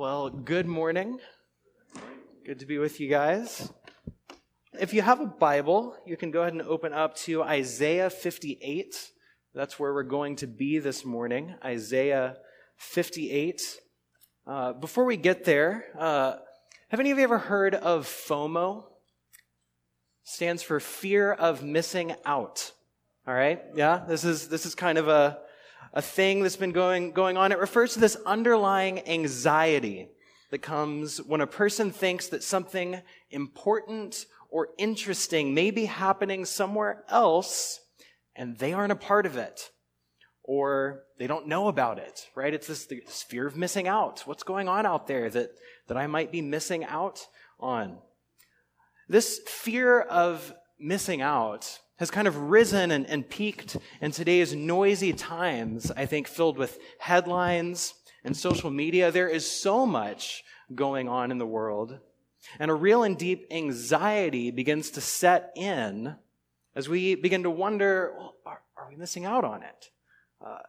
Well, good morning. Good to be with you guys. If you have a Bible, you can go ahead and open up to Isaiah 58. That's where we're going to be this morning. Isaiah 58. Uh, before we get there, uh, have any of you ever heard of FOMO? Stands for fear of missing out. All right? Yeah, this is, this is kind of a, a thing that's been going, going on. It refers to this underlying anxiety that comes when a person thinks that something important or interesting may be happening somewhere else and they aren't a part of it or they don't know about it, right? It's this, this fear of missing out. What's going on out there that, that I might be missing out on? This fear of missing out has kind of risen and, and peaked in today's noisy times, I think, filled with headlines and social media. There is so much going on in the world. And a real and deep anxiety begins to set in as we begin to wonder well, are, are, we missing out on it? Uh,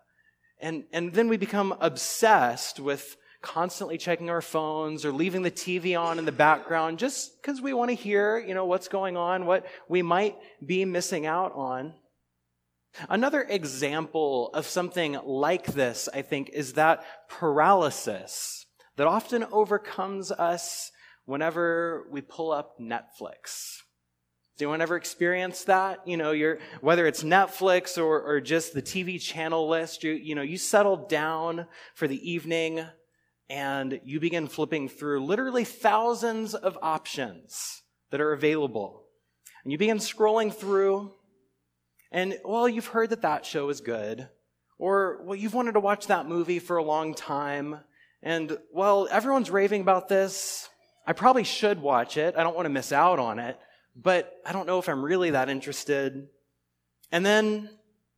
and, and then we become obsessed with constantly checking our phones or leaving the TV on in the background just because we want to hear, you know, what's going on, what we might be missing out on. Another example of something like this, I think, is that paralysis that often overcomes us whenever we pull up Netflix. Does anyone ever experience that? You know, you're, whether it's Netflix or, or just the TV channel list, you, you know, you settle down for the evening and you begin flipping through literally thousands of options that are available. And you begin scrolling through, and well, you've heard that that show is good. Or, well, you've wanted to watch that movie for a long time. And, well, everyone's raving about this. I probably should watch it. I don't want to miss out on it. But I don't know if I'm really that interested. And then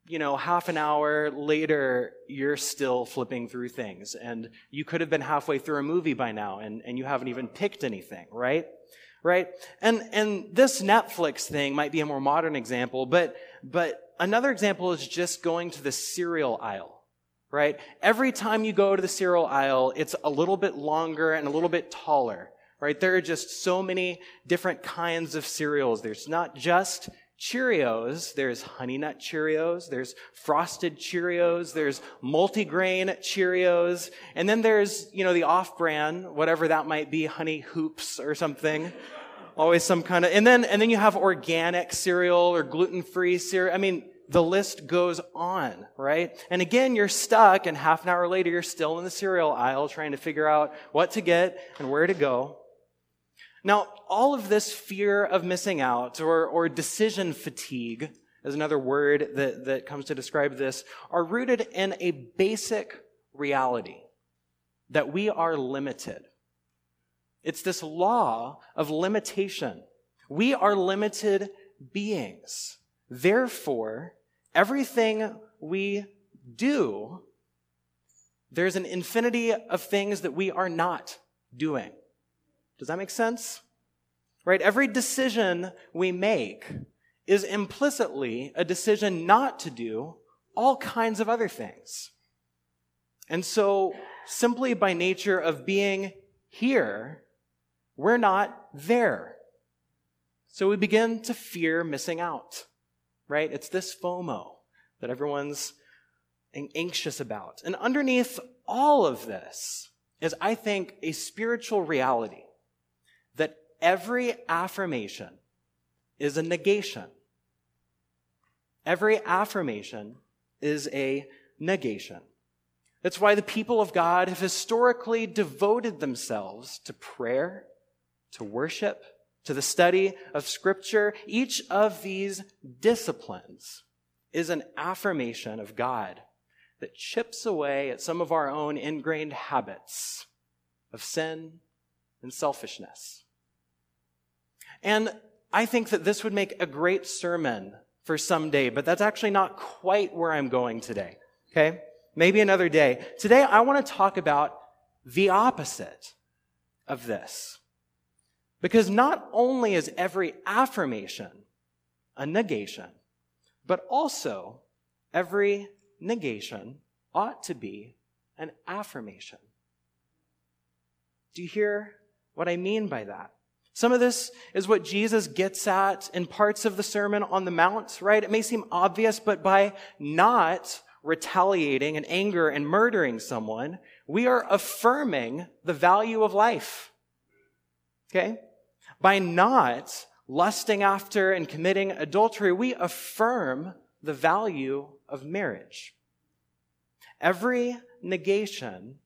you know, half an hour later, you're still flipping through things. And you could have been halfway through a movie by now and, and you haven't even picked anything, right? Right? And, and this Netflix thing might be a more modern example, but, but another example is just going to the cereal aisle, right? Every time you go to the cereal aisle, it's a little bit longer and a little bit taller, right? There are just so many different kinds of cereals. There's not just Cheerios, there's Honey Nut Cheerios, there's Frosted Cheerios, there's multigrain Cheerios, and then there's, you know, the off-brand, whatever that might be, Honey Hoops or something. Always some kind of, and then, and then you have organic cereal or gluten-free cereal. I mean, the list goes on, right? And again, you're stuck, and half an hour later, you're still in the cereal aisle trying to figure out what to get and where to go. Now, all of this fear of missing out or, or decision fatigue is another word that, that comes to describe this, are rooted in a basic reality that we are limited. It's this law of limitation. We are limited beings. Therefore, everything we do, there's an infinity of things that we are not doing. Does that make sense? Right? Every decision we make is implicitly a decision not to do all kinds of other things. And so, simply by nature of being here, we're not there. So we begin to fear missing out, right? It's this FOMO that everyone's anxious about. And underneath all of this is, I think, a spiritual reality every affirmation is a negation. Every affirmation is a negation. That's why the people of God have historically devoted themselves to prayer, to worship, to the study of Scripture. Each of these disciplines is an affirmation of God that chips away at some of our own ingrained habits of sin and selfishness. And I think that this would make a great sermon for some day, but that's actually not quite where I'm going today. Okay? Maybe another day. Today, I want to talk about the opposite of this. Because not only is every affirmation a negation, but also every negation ought to be an affirmation. Do you hear what I mean by that? Some of this is what Jesus gets at in parts of the Sermon on the Mount, right? It may seem obvious, but by not retaliating and anger and murdering someone, we are affirming the value of life. Okay? By not lusting after and committing adultery, we affirm the value of marriage. Every negation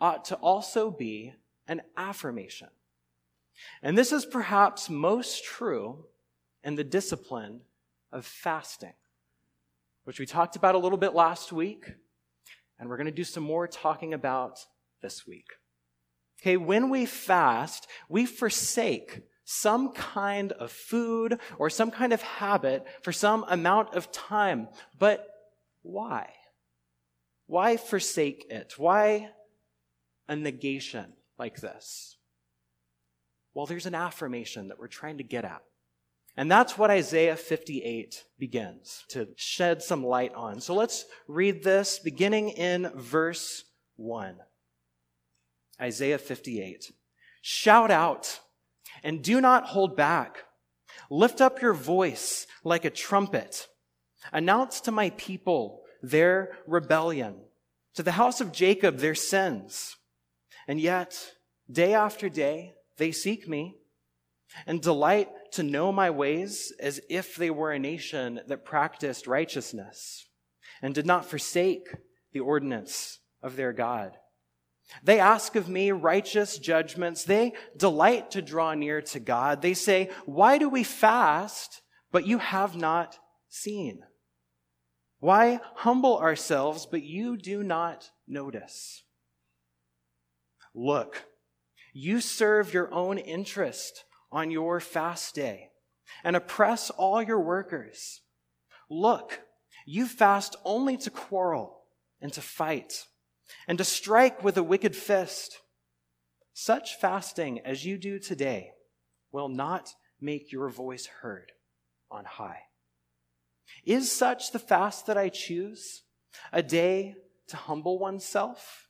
ought to also be an affirmation. And this is perhaps most true in the discipline of fasting, which we talked about a little bit last week, and we're going to do some more talking about this week. Okay, when we fast, we forsake some kind of food or some kind of habit for some amount of time. But why? Why forsake it? Why a negation like this? Well, there's an affirmation that we're trying to get at. And that's what Isaiah 58 begins to shed some light on. So let's read this beginning in verse 1. Isaiah 58. Shout out and do not hold back. Lift up your voice like a trumpet. Announce to my people their rebellion, to the house of Jacob their sins. And yet, day after day, they seek me and delight to know my ways as if they were a nation that practiced righteousness and did not forsake the ordinance of their God. They ask of me righteous judgments. They delight to draw near to God. They say, Why do we fast, but you have not seen? Why humble ourselves, but you do not notice? Look, you serve your own interest on your fast day and oppress all your workers. Look, you fast only to quarrel and to fight and to strike with a wicked fist. Such fasting as you do today will not make your voice heard on high. Is such the fast that I choose? A day to humble oneself?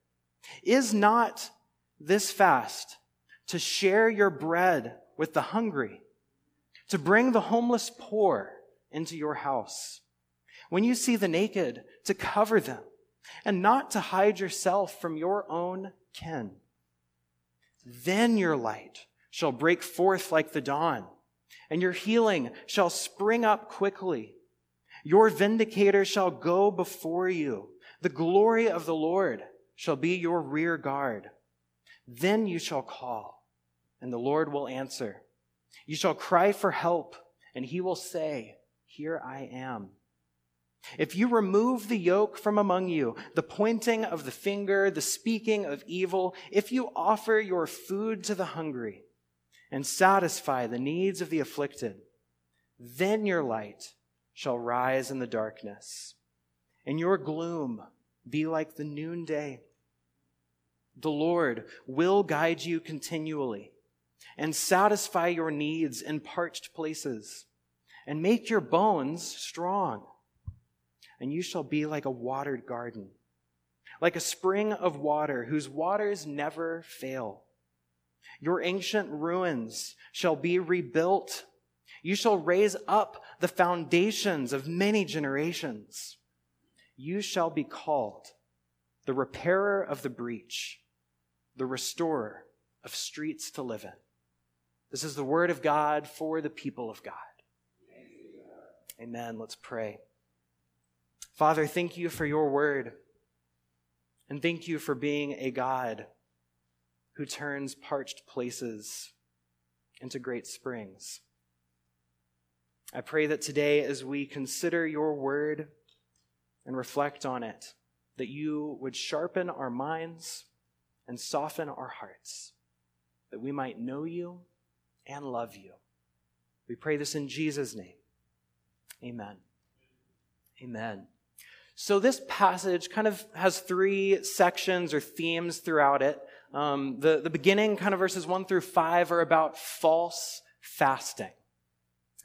Is not this fast to share your bread with the hungry, to bring the homeless poor into your house? When you see the naked, to cover them, and not to hide yourself from your own kin. Then your light shall break forth like the dawn, and your healing shall spring up quickly. Your vindicator shall go before you. The glory of the Lord shall be your rear guard. Then you shall call, and the Lord will answer. You shall cry for help, and he will say, Here I am. If you remove the yoke from among you, the pointing of the finger, the speaking of evil, if you offer your food to the hungry and satisfy the needs of the afflicted, then your light shall rise in the darkness, and your gloom be like the noonday. The Lord will guide you continually and satisfy your needs in parched places and make your bones strong and you shall be like a watered garden, like a spring of water whose waters never fail. Your ancient ruins shall be rebuilt. You shall raise up the foundations of many generations. You shall be called the repairer of the breach, the restorer of streets to live in. This is the word of God for the people of God. Amen. Let's pray. Father, thank you for your word. And thank you for being a God who turns parched places into great springs. I pray that today, as we consider your word and reflect on it, that you would sharpen our minds and soften our hearts that we might know you and love you. We pray this in Jesus' name. Amen. Amen. So, this passage kind of has three sections or themes throughout it. Um, the, the beginning, kind of verses one through five, are about false fasting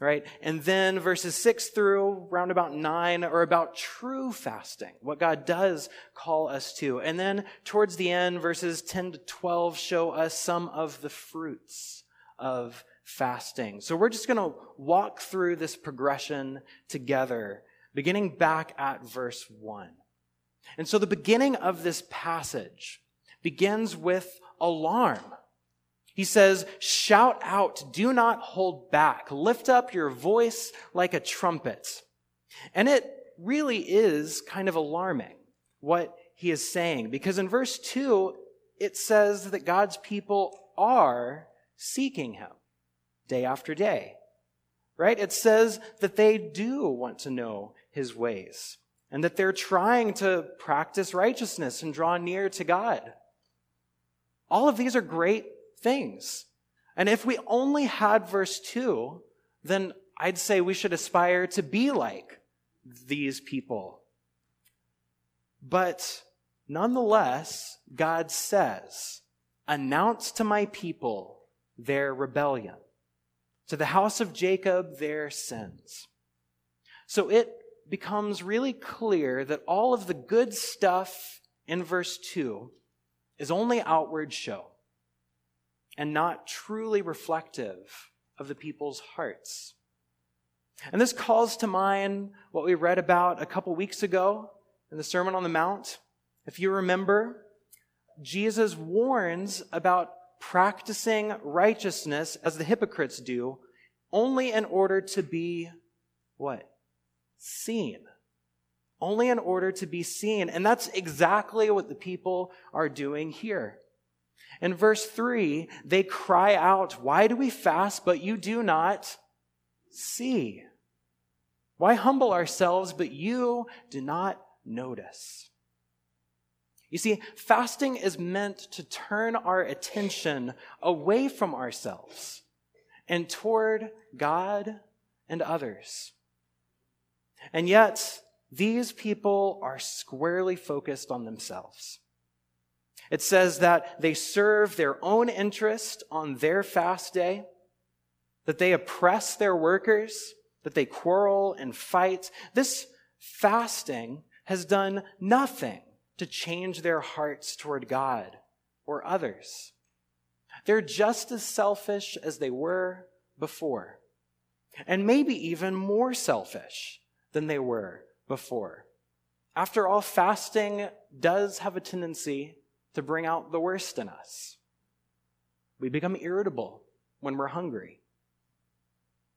right? And then verses six through round about nine are about true fasting, what God does call us to. And then towards the end, verses 10 to 12 show us some of the fruits of fasting. So we're just going to walk through this progression together, beginning back at verse one. And so the beginning of this passage begins with alarm he says, shout out, do not hold back, lift up your voice like a trumpet. And it really is kind of alarming what he is saying, because in verse 2, it says that God's people are seeking him day after day, right? It says that they do want to know his ways and that they're trying to practice righteousness and draw near to God. All of these are great things. And if we only had verse 2, then I'd say we should aspire to be like these people. But nonetheless, God says, Announce to my people their rebellion, to the house of Jacob their sins. So it becomes really clear that all of the good stuff in verse 2 is only outward show and not truly reflective of the people's hearts. And this calls to mind what we read about a couple weeks ago in the Sermon on the Mount. If you remember, Jesus warns about practicing righteousness as the hypocrites do, only in order to be what? Seen. Only in order to be seen. And that's exactly what the people are doing here. In verse 3, they cry out, Why do we fast, but you do not see? Why humble ourselves, but you do not notice? You see, fasting is meant to turn our attention away from ourselves and toward God and others. And yet, these people are squarely focused on themselves. It says that they serve their own interest on their fast day, that they oppress their workers, that they quarrel and fight. This fasting has done nothing to change their hearts toward God or others. They're just as selfish as they were before, and maybe even more selfish than they were before. After all, fasting does have a tendency to bring out the worst in us. We become irritable when we're hungry.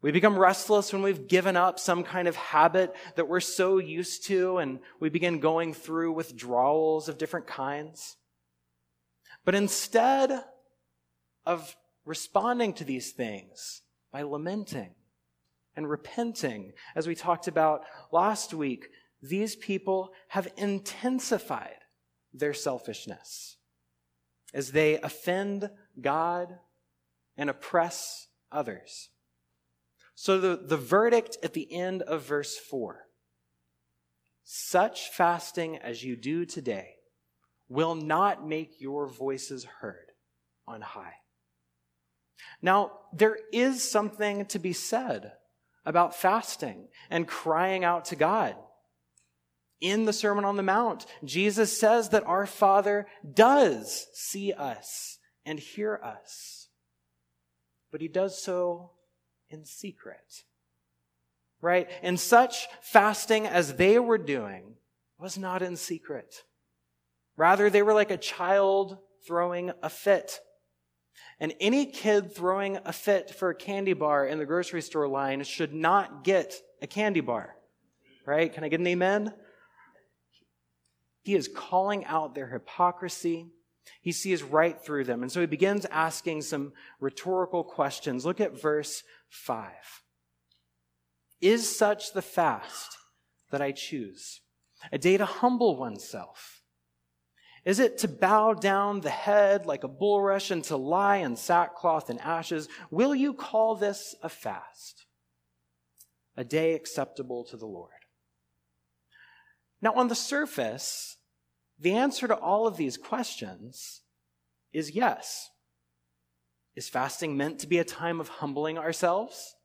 We become restless when we've given up some kind of habit that we're so used to, and we begin going through withdrawals of different kinds. But instead of responding to these things by lamenting and repenting, as we talked about last week, these people have intensified their selfishness as they offend God and oppress others. So the, the verdict at the end of verse 4 such fasting as you do today will not make your voices heard on high. Now, there is something to be said about fasting and crying out to God in the Sermon on the Mount, Jesus says that our Father does see us and hear us, but he does so in secret. Right? And such fasting as they were doing was not in secret. Rather, they were like a child throwing a fit. And any kid throwing a fit for a candy bar in the grocery store line should not get a candy bar. Right? Can I get an amen? He is calling out their hypocrisy. He sees right through them. And so he begins asking some rhetorical questions. Look at verse 5. Is such the fast that I choose? A day to humble oneself. Is it to bow down the head like a bulrush and to lie in sackcloth and ashes? Will you call this a fast? A day acceptable to the Lord? Now, on the surface, the answer to all of these questions is yes. Is fasting meant to be a time of humbling ourselves?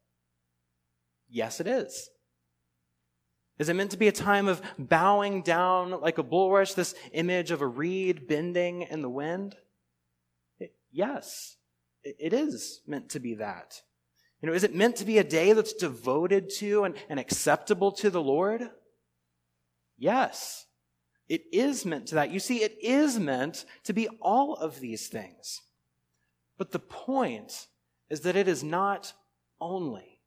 Yes, it is. Is it meant to be a time of bowing down like a bulrush, this image of a reed bending in the wind? Yes, it, it is meant to be that. You know, is it meant to be a day that's devoted to and, and acceptable to the Lord? Yes, it is meant to that. You see, it is meant to be all of these things. But the point is that it is not only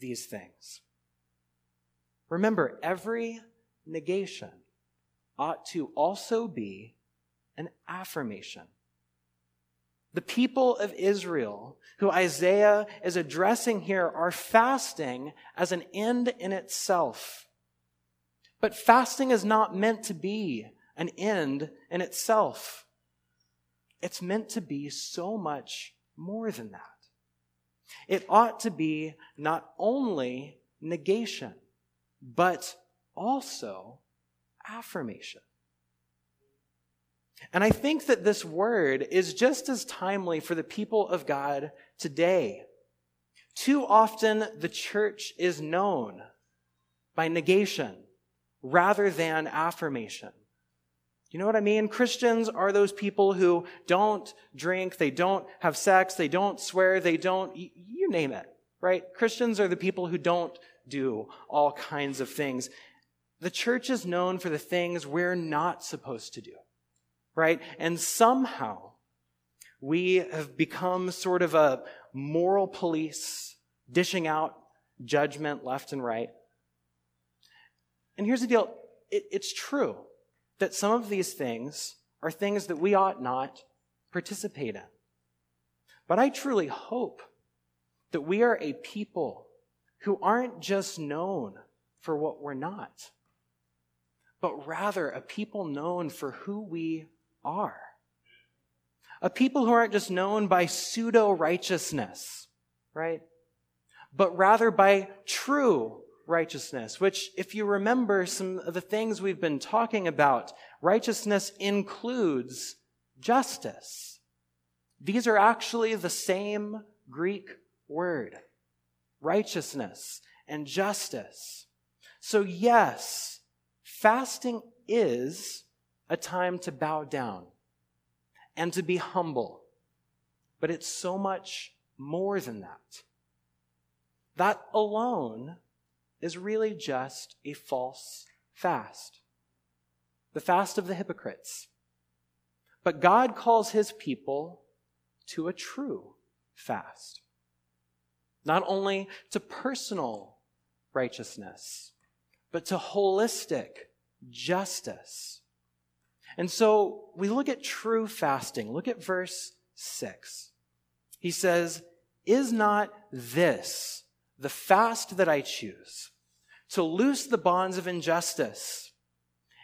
these things. Remember, every negation ought to also be an affirmation. The people of Israel, who Isaiah is addressing here, are fasting as an end in itself. But fasting is not meant to be an end in itself. It's meant to be so much more than that. It ought to be not only negation, but also affirmation. And I think that this word is just as timely for the people of God today. Too often, the church is known by negation rather than affirmation. You know what I mean? Christians are those people who don't drink, they don't have sex, they don't swear, they don't, you name it, right? Christians are the people who don't do all kinds of things. The church is known for the things we're not supposed to do, right? And somehow we have become sort of a moral police dishing out judgment left and right. And here's the deal it, it's true that some of these things are things that we ought not participate in. But I truly hope that we are a people who aren't just known for what we're not, but rather a people known for who we are. A people who aren't just known by pseudo righteousness, right? But rather by true righteousness, which, if you remember some of the things we've been talking about, righteousness includes justice. These are actually the same Greek word righteousness and justice. So, yes, fasting is a time to bow down and to be humble, but it's so much more than that. That alone is really just a false fast. The fast of the hypocrites. But God calls his people to a true fast. Not only to personal righteousness, but to holistic justice. And so we look at true fasting. Look at verse 6. He says, Is not this the fast that I choose, to loose the bonds of injustice,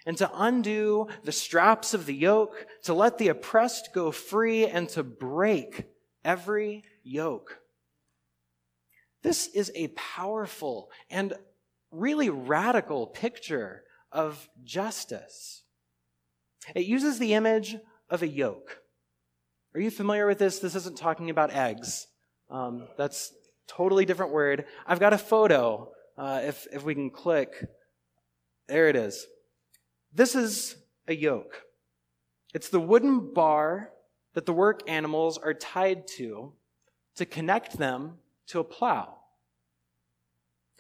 and to undo the straps of the yoke, to let the oppressed go free, and to break every yoke. This is a powerful and really radical picture of justice. It uses the image of a yoke. Are you familiar with this? This isn't talking about eggs. Um, that's Totally different word. I've got a photo. Uh, if, if we can click, there it is. This is a yoke. It's the wooden bar that the work animals are tied to to connect them to a plow.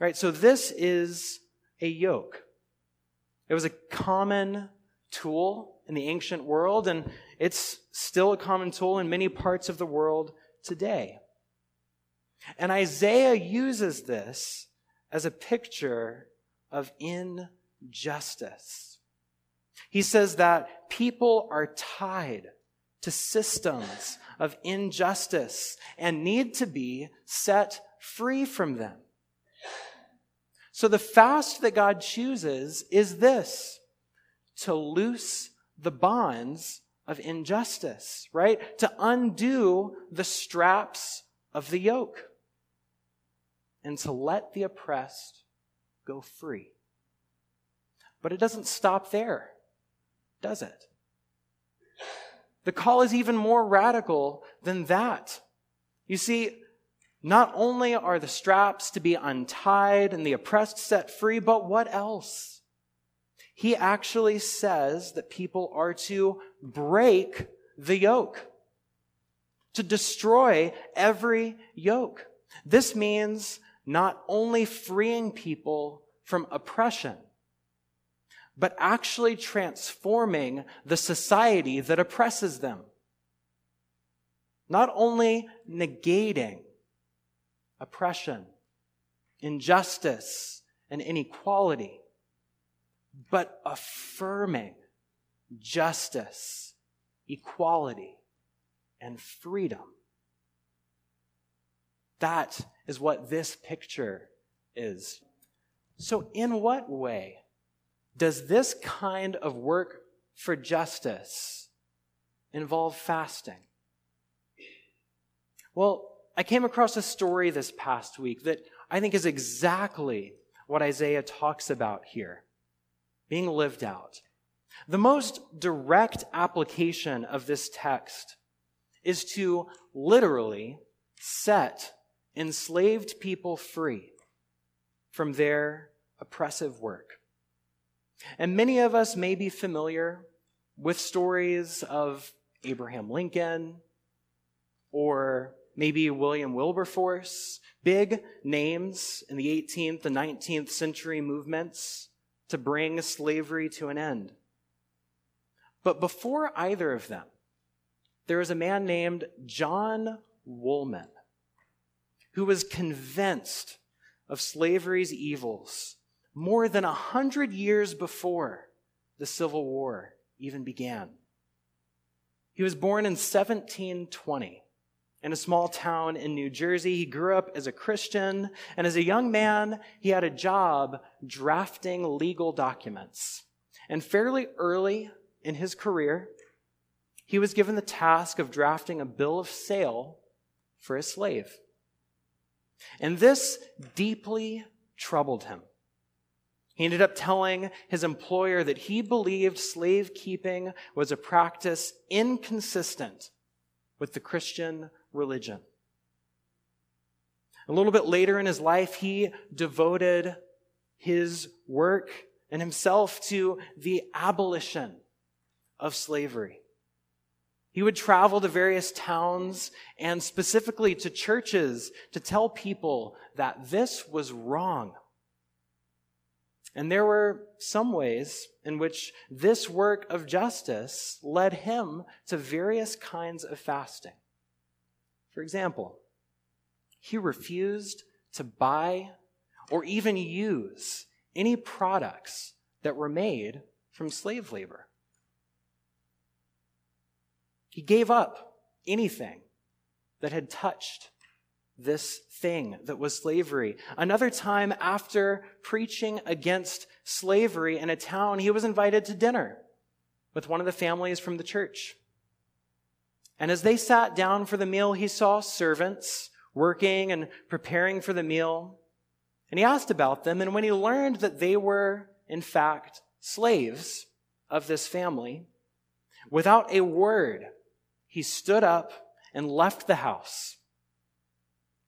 Right? So this is a yoke. It was a common tool in the ancient world, and it's still a common tool in many parts of the world today. And Isaiah uses this as a picture of injustice. He says that people are tied to systems of injustice and need to be set free from them. So the fast that God chooses is this to loose the bonds of injustice, right? To undo the straps of the yoke and to let the oppressed go free. But it doesn't stop there, does it? The call is even more radical than that. You see, not only are the straps to be untied and the oppressed set free, but what else? He actually says that people are to break the yoke, to destroy every yoke. This means not only freeing people from oppression, but actually transforming the society that oppresses them. Not only negating oppression, injustice, and inequality, but affirming justice, equality, and freedom. That is what this picture is. So, in what way does this kind of work for justice involve fasting? Well, I came across a story this past week that I think is exactly what Isaiah talks about here being lived out. The most direct application of this text is to literally set enslaved people free from their oppressive work. And many of us may be familiar with stories of Abraham Lincoln or maybe William Wilberforce, big names in the 18th and 19th century movements to bring slavery to an end. But before either of them, there was a man named John Woolman who was convinced of slavery's evils more than a hundred years before the Civil War even began. He was born in 1720 in a small town in New Jersey. He grew up as a Christian, and as a young man, he had a job drafting legal documents. And fairly early in his career, he was given the task of drafting a bill of sale for a slave. And this deeply troubled him. He ended up telling his employer that he believed slave keeping was a practice inconsistent with the Christian religion. A little bit later in his life, he devoted his work and himself to the abolition of slavery. He would travel to various towns and specifically to churches to tell people that this was wrong. And there were some ways in which this work of justice led him to various kinds of fasting. For example, he refused to buy or even use any products that were made from slave labor. He gave up anything that had touched this thing that was slavery. Another time, after preaching against slavery in a town, he was invited to dinner with one of the families from the church. And as they sat down for the meal, he saw servants working and preparing for the meal. And he asked about them. And when he learned that they were, in fact, slaves of this family, without a word, he stood up and left the house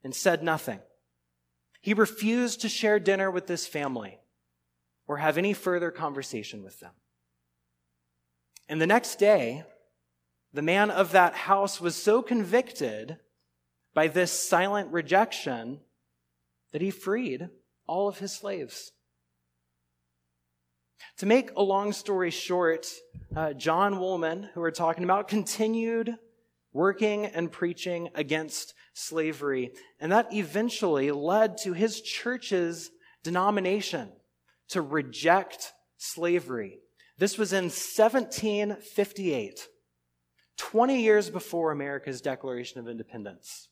and said nothing. He refused to share dinner with this family or have any further conversation with them. And the next day, the man of that house was so convicted by this silent rejection that he freed all of his slaves. To make a long story short, uh, John Woolman, who we're talking about, continued working and preaching against slavery. And that eventually led to his church's denomination to reject slavery. This was in 1758, 20 years before America's Declaration of Independence.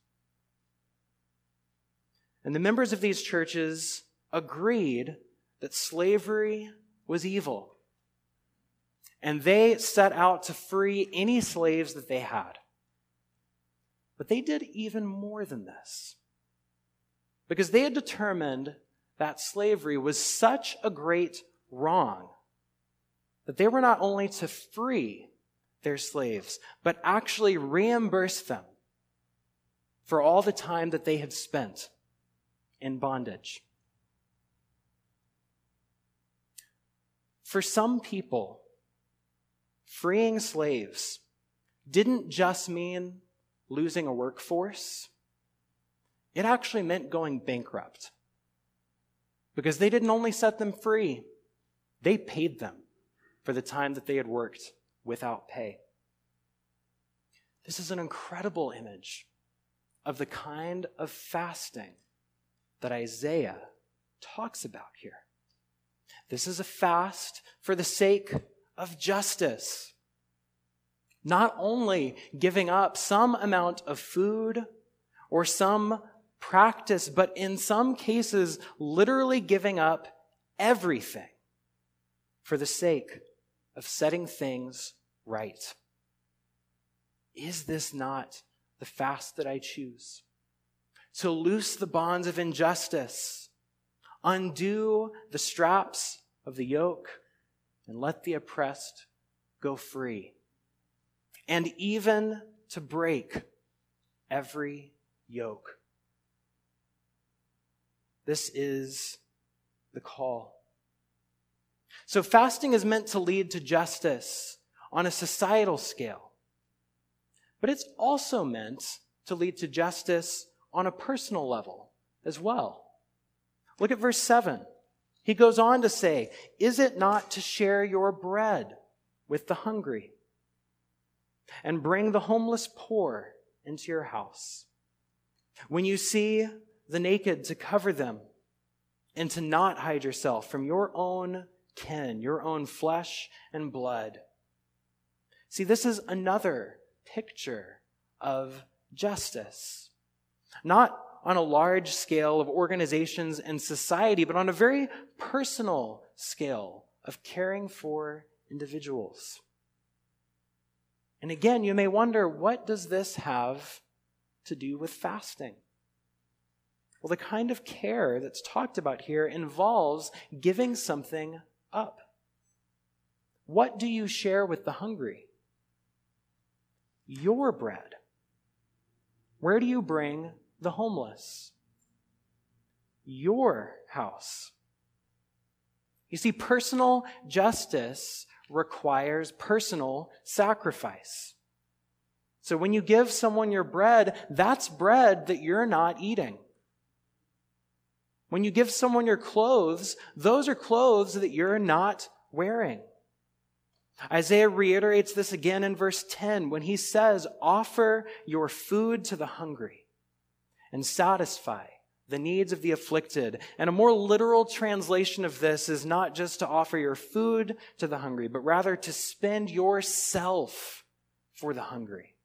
And the members of these churches agreed that slavery was evil and they set out to free any slaves that they had. But they did even more than this. Because they had determined that slavery was such a great wrong that they were not only to free their slaves, but actually reimburse them for all the time that they had spent in bondage. For some people, freeing slaves didn't just mean losing a workforce, it actually meant going bankrupt. Because they didn't only set them free, they paid them for the time that they had worked without pay. This is an incredible image of the kind of fasting that Isaiah talks about here. This is a fast for the sake of justice. Not only giving up some amount of food or some practice, but in some cases, literally giving up everything for the sake of setting things right. Is this not the fast that I choose? To loose the bonds of injustice, undo the straps of the yoke, and let the oppressed go free. And even to break every yoke. This is the call. So, fasting is meant to lead to justice on a societal scale, but it's also meant to lead to justice on a personal level as well. Look at verse 7. He goes on to say, Is it not to share your bread with the hungry and bring the homeless poor into your house? When you see the naked to cover them, and to not hide yourself from your own kin, your own flesh and blood. See, this is another picture of justice. Not on a large scale of organizations and society, but on a very personal scale of caring for individuals. And again, you may wonder what does this have to do with fasting? Well, the kind of care that's talked about here involves giving something up. What do you share with the hungry? Your bread. Where do you bring the homeless? Your house. You see, personal justice requires personal sacrifice. So when you give someone your bread, that's bread that you're not eating. When you give someone your clothes, those are clothes that you're not wearing. Isaiah reiterates this again in verse 10 when he says, Offer your food to the hungry and satisfy the needs of the afflicted. And a more literal translation of this is not just to offer your food to the hungry, but rather to spend yourself for the hungry.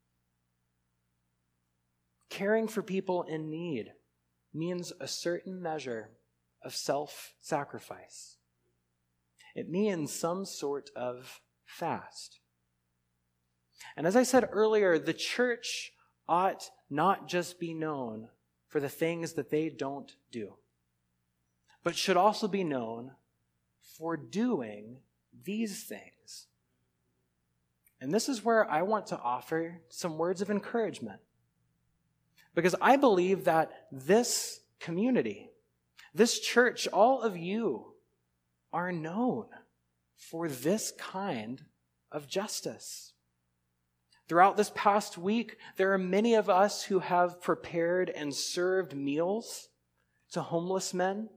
Caring for people in need means a certain measure of self sacrifice. It means some sort of fast. And as I said earlier, the church ought not just be known for the things that they don't do, but should also be known for doing these things. And this is where I want to offer some words of encouragement. Because I believe that this community, this church, all of you are known for this kind of justice. Throughout this past week, there are many of us who have prepared and served meals to homeless men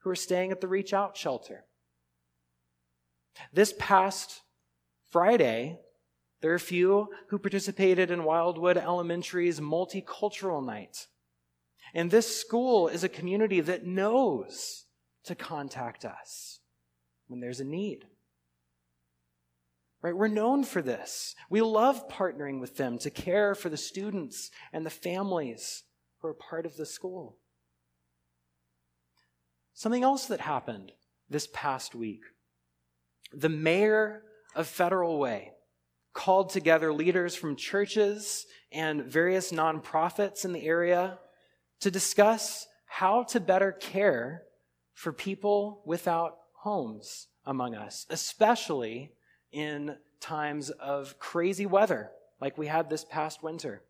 who are staying at the Reach Out shelter. This past Friday, there are a few who participated in Wildwood Elementary's multicultural night. And this school is a community that knows to contact us when there's a need. Right? We're known for this. We love partnering with them to care for the students and the families who are part of the school. Something else that happened this past week. The mayor of Federal Way called together leaders from churches and various nonprofits in the area to discuss how to better care for people without homes among us, especially in times of crazy weather like we had this past winter.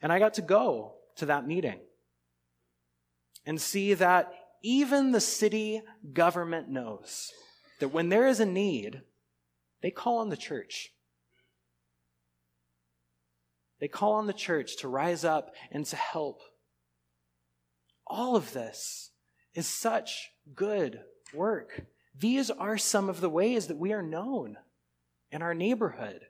And I got to go to that meeting and see that even the city government knows that when there is a need, they call on the church. They call on the church to rise up and to help. All of this is such good work. These are some of the ways that we are known in our neighborhood.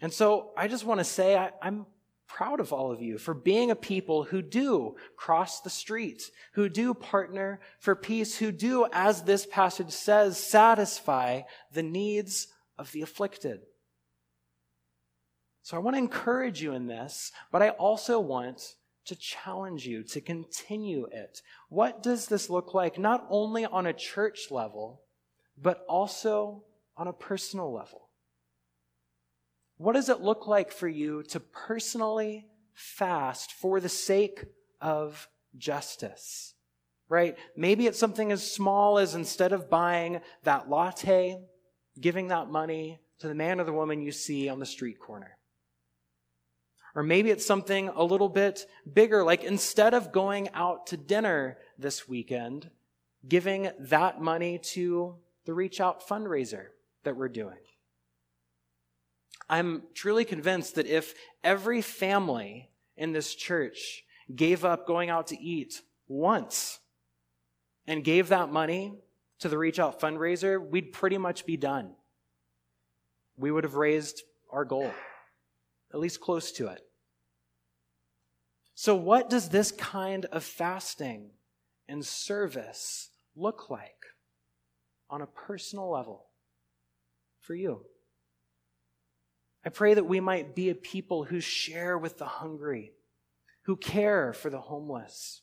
And so I just want to say I, am proud of all of you for being a people who do cross the street, who do partner for peace, who do, as this passage says, satisfy the needs of the afflicted. So I want to encourage you in this, but I also want to challenge you to continue it. What does this look like, not only on a church level, but also on a personal level? What does it look like for you to personally fast for the sake of justice? Right? Maybe it's something as small as instead of buying that latte, giving that money to the man or the woman you see on the street corner. Or maybe it's something a little bit bigger, like instead of going out to dinner this weekend, giving that money to the Reach Out fundraiser that we're doing. I'm truly convinced that if every family in this church gave up going out to eat once and gave that money to the Reach Out fundraiser, we'd pretty much be done. We would have raised our goal, at least close to it. So, what does this kind of fasting and service look like on a personal level for you? I pray that we might be a people who share with the hungry, who care for the homeless,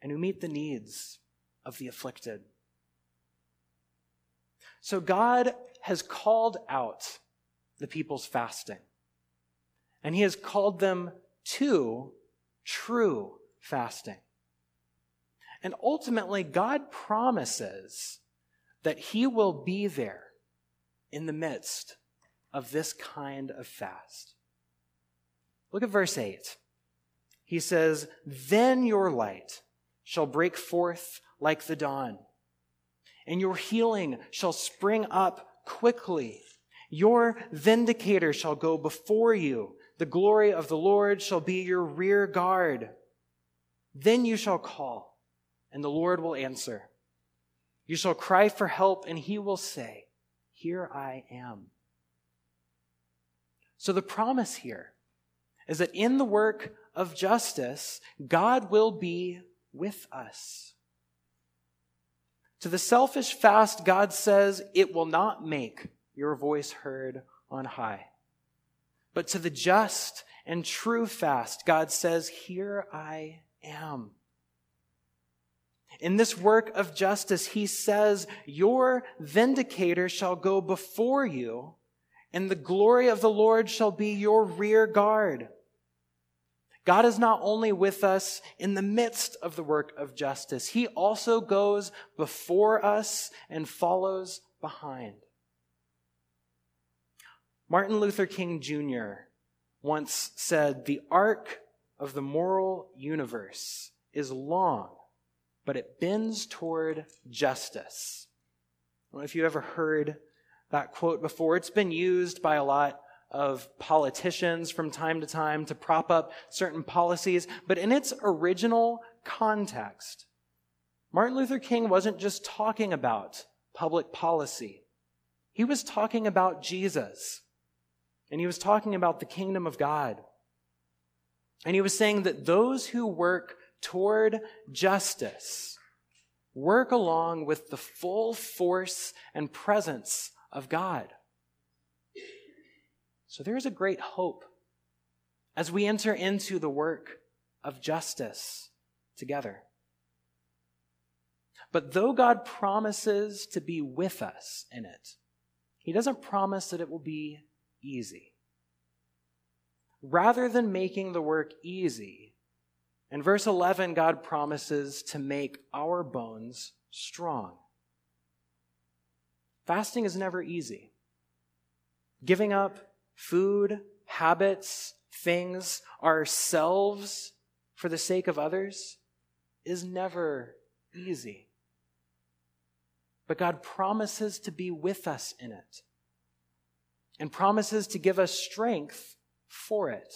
and who meet the needs of the afflicted. So God has called out the people's fasting, and He has called them to true fasting. And ultimately, God promises that He will be there in the midst of this kind of fast. Look at verse 8. He says, Then your light shall break forth like the dawn, and your healing shall spring up quickly. Your vindicator shall go before you. The glory of the Lord shall be your rear guard. Then you shall call, and the Lord will answer. You shall cry for help, and he will say, Here I am. So the promise here is that in the work of justice, God will be with us. To the selfish fast, God says, it will not make your voice heard on high. But to the just and true fast, God says, here I am. In this work of justice, he says, Your vindicator shall go before you and the glory of the Lord shall be your rear guard. God is not only with us in the midst of the work of justice, He also goes before us and follows behind. Martin Luther King Jr. once said, The arc of the moral universe is long, but it bends toward justice. I don't know if you've ever heard that quote before. It's been used by a lot of politicians from time to time to prop up certain policies, but in its original context, Martin Luther King wasn't just talking about public policy. He was talking about Jesus. And he was talking about the kingdom of God. And he was saying that those who work toward justice work along with the full force and presence of God. So there is a great hope as we enter into the work of justice together. But though God promises to be with us in it, He doesn't promise that it will be easy. Rather than making the work easy, in verse 11, God promises to make our bones strong. Fasting is never easy. Giving up food, habits, things, ourselves for the sake of others is never easy. But God promises to be with us in it and promises to give us strength for it.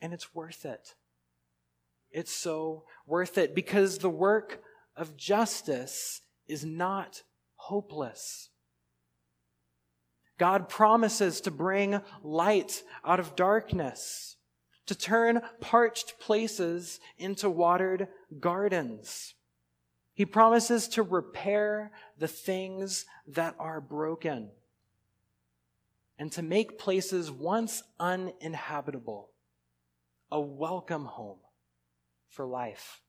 And it's worth it. It's so worth it because the work of justice is not hopeless. God promises to bring light out of darkness, to turn parched places into watered gardens. He promises to repair the things that are broken and to make places once uninhabitable a welcome home for life.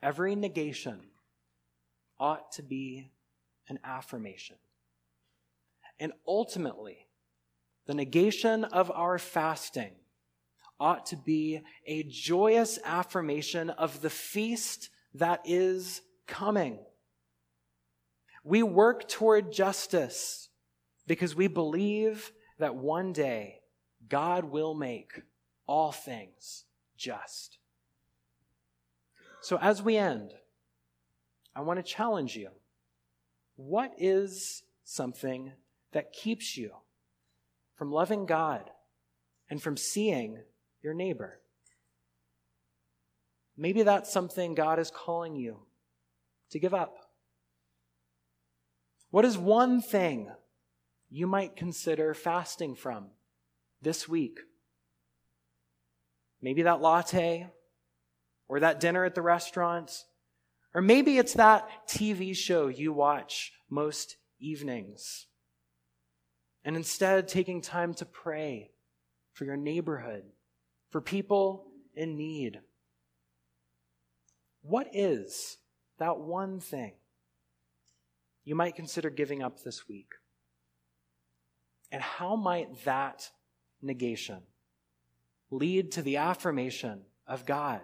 Every negation ought to be an affirmation. And ultimately, the negation of our fasting ought to be a joyous affirmation of the feast that is coming. We work toward justice because we believe that one day God will make all things just. So, as we end, I want to challenge you. What is something that keeps you from loving God and from seeing your neighbor? Maybe that's something God is calling you to give up. What is one thing you might consider fasting from this week? Maybe that latte or that dinner at the restaurant. Or maybe it's that TV show you watch most evenings. And instead, taking time to pray for your neighborhood, for people in need. What is that one thing you might consider giving up this week? And how might that negation lead to the affirmation of God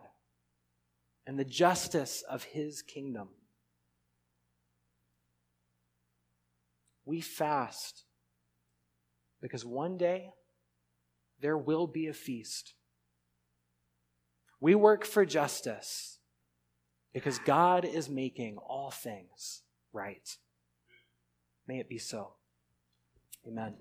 and the justice of His kingdom? We fast because one day there will be a feast. We work for justice because God is making all things right. May it be so. Amen.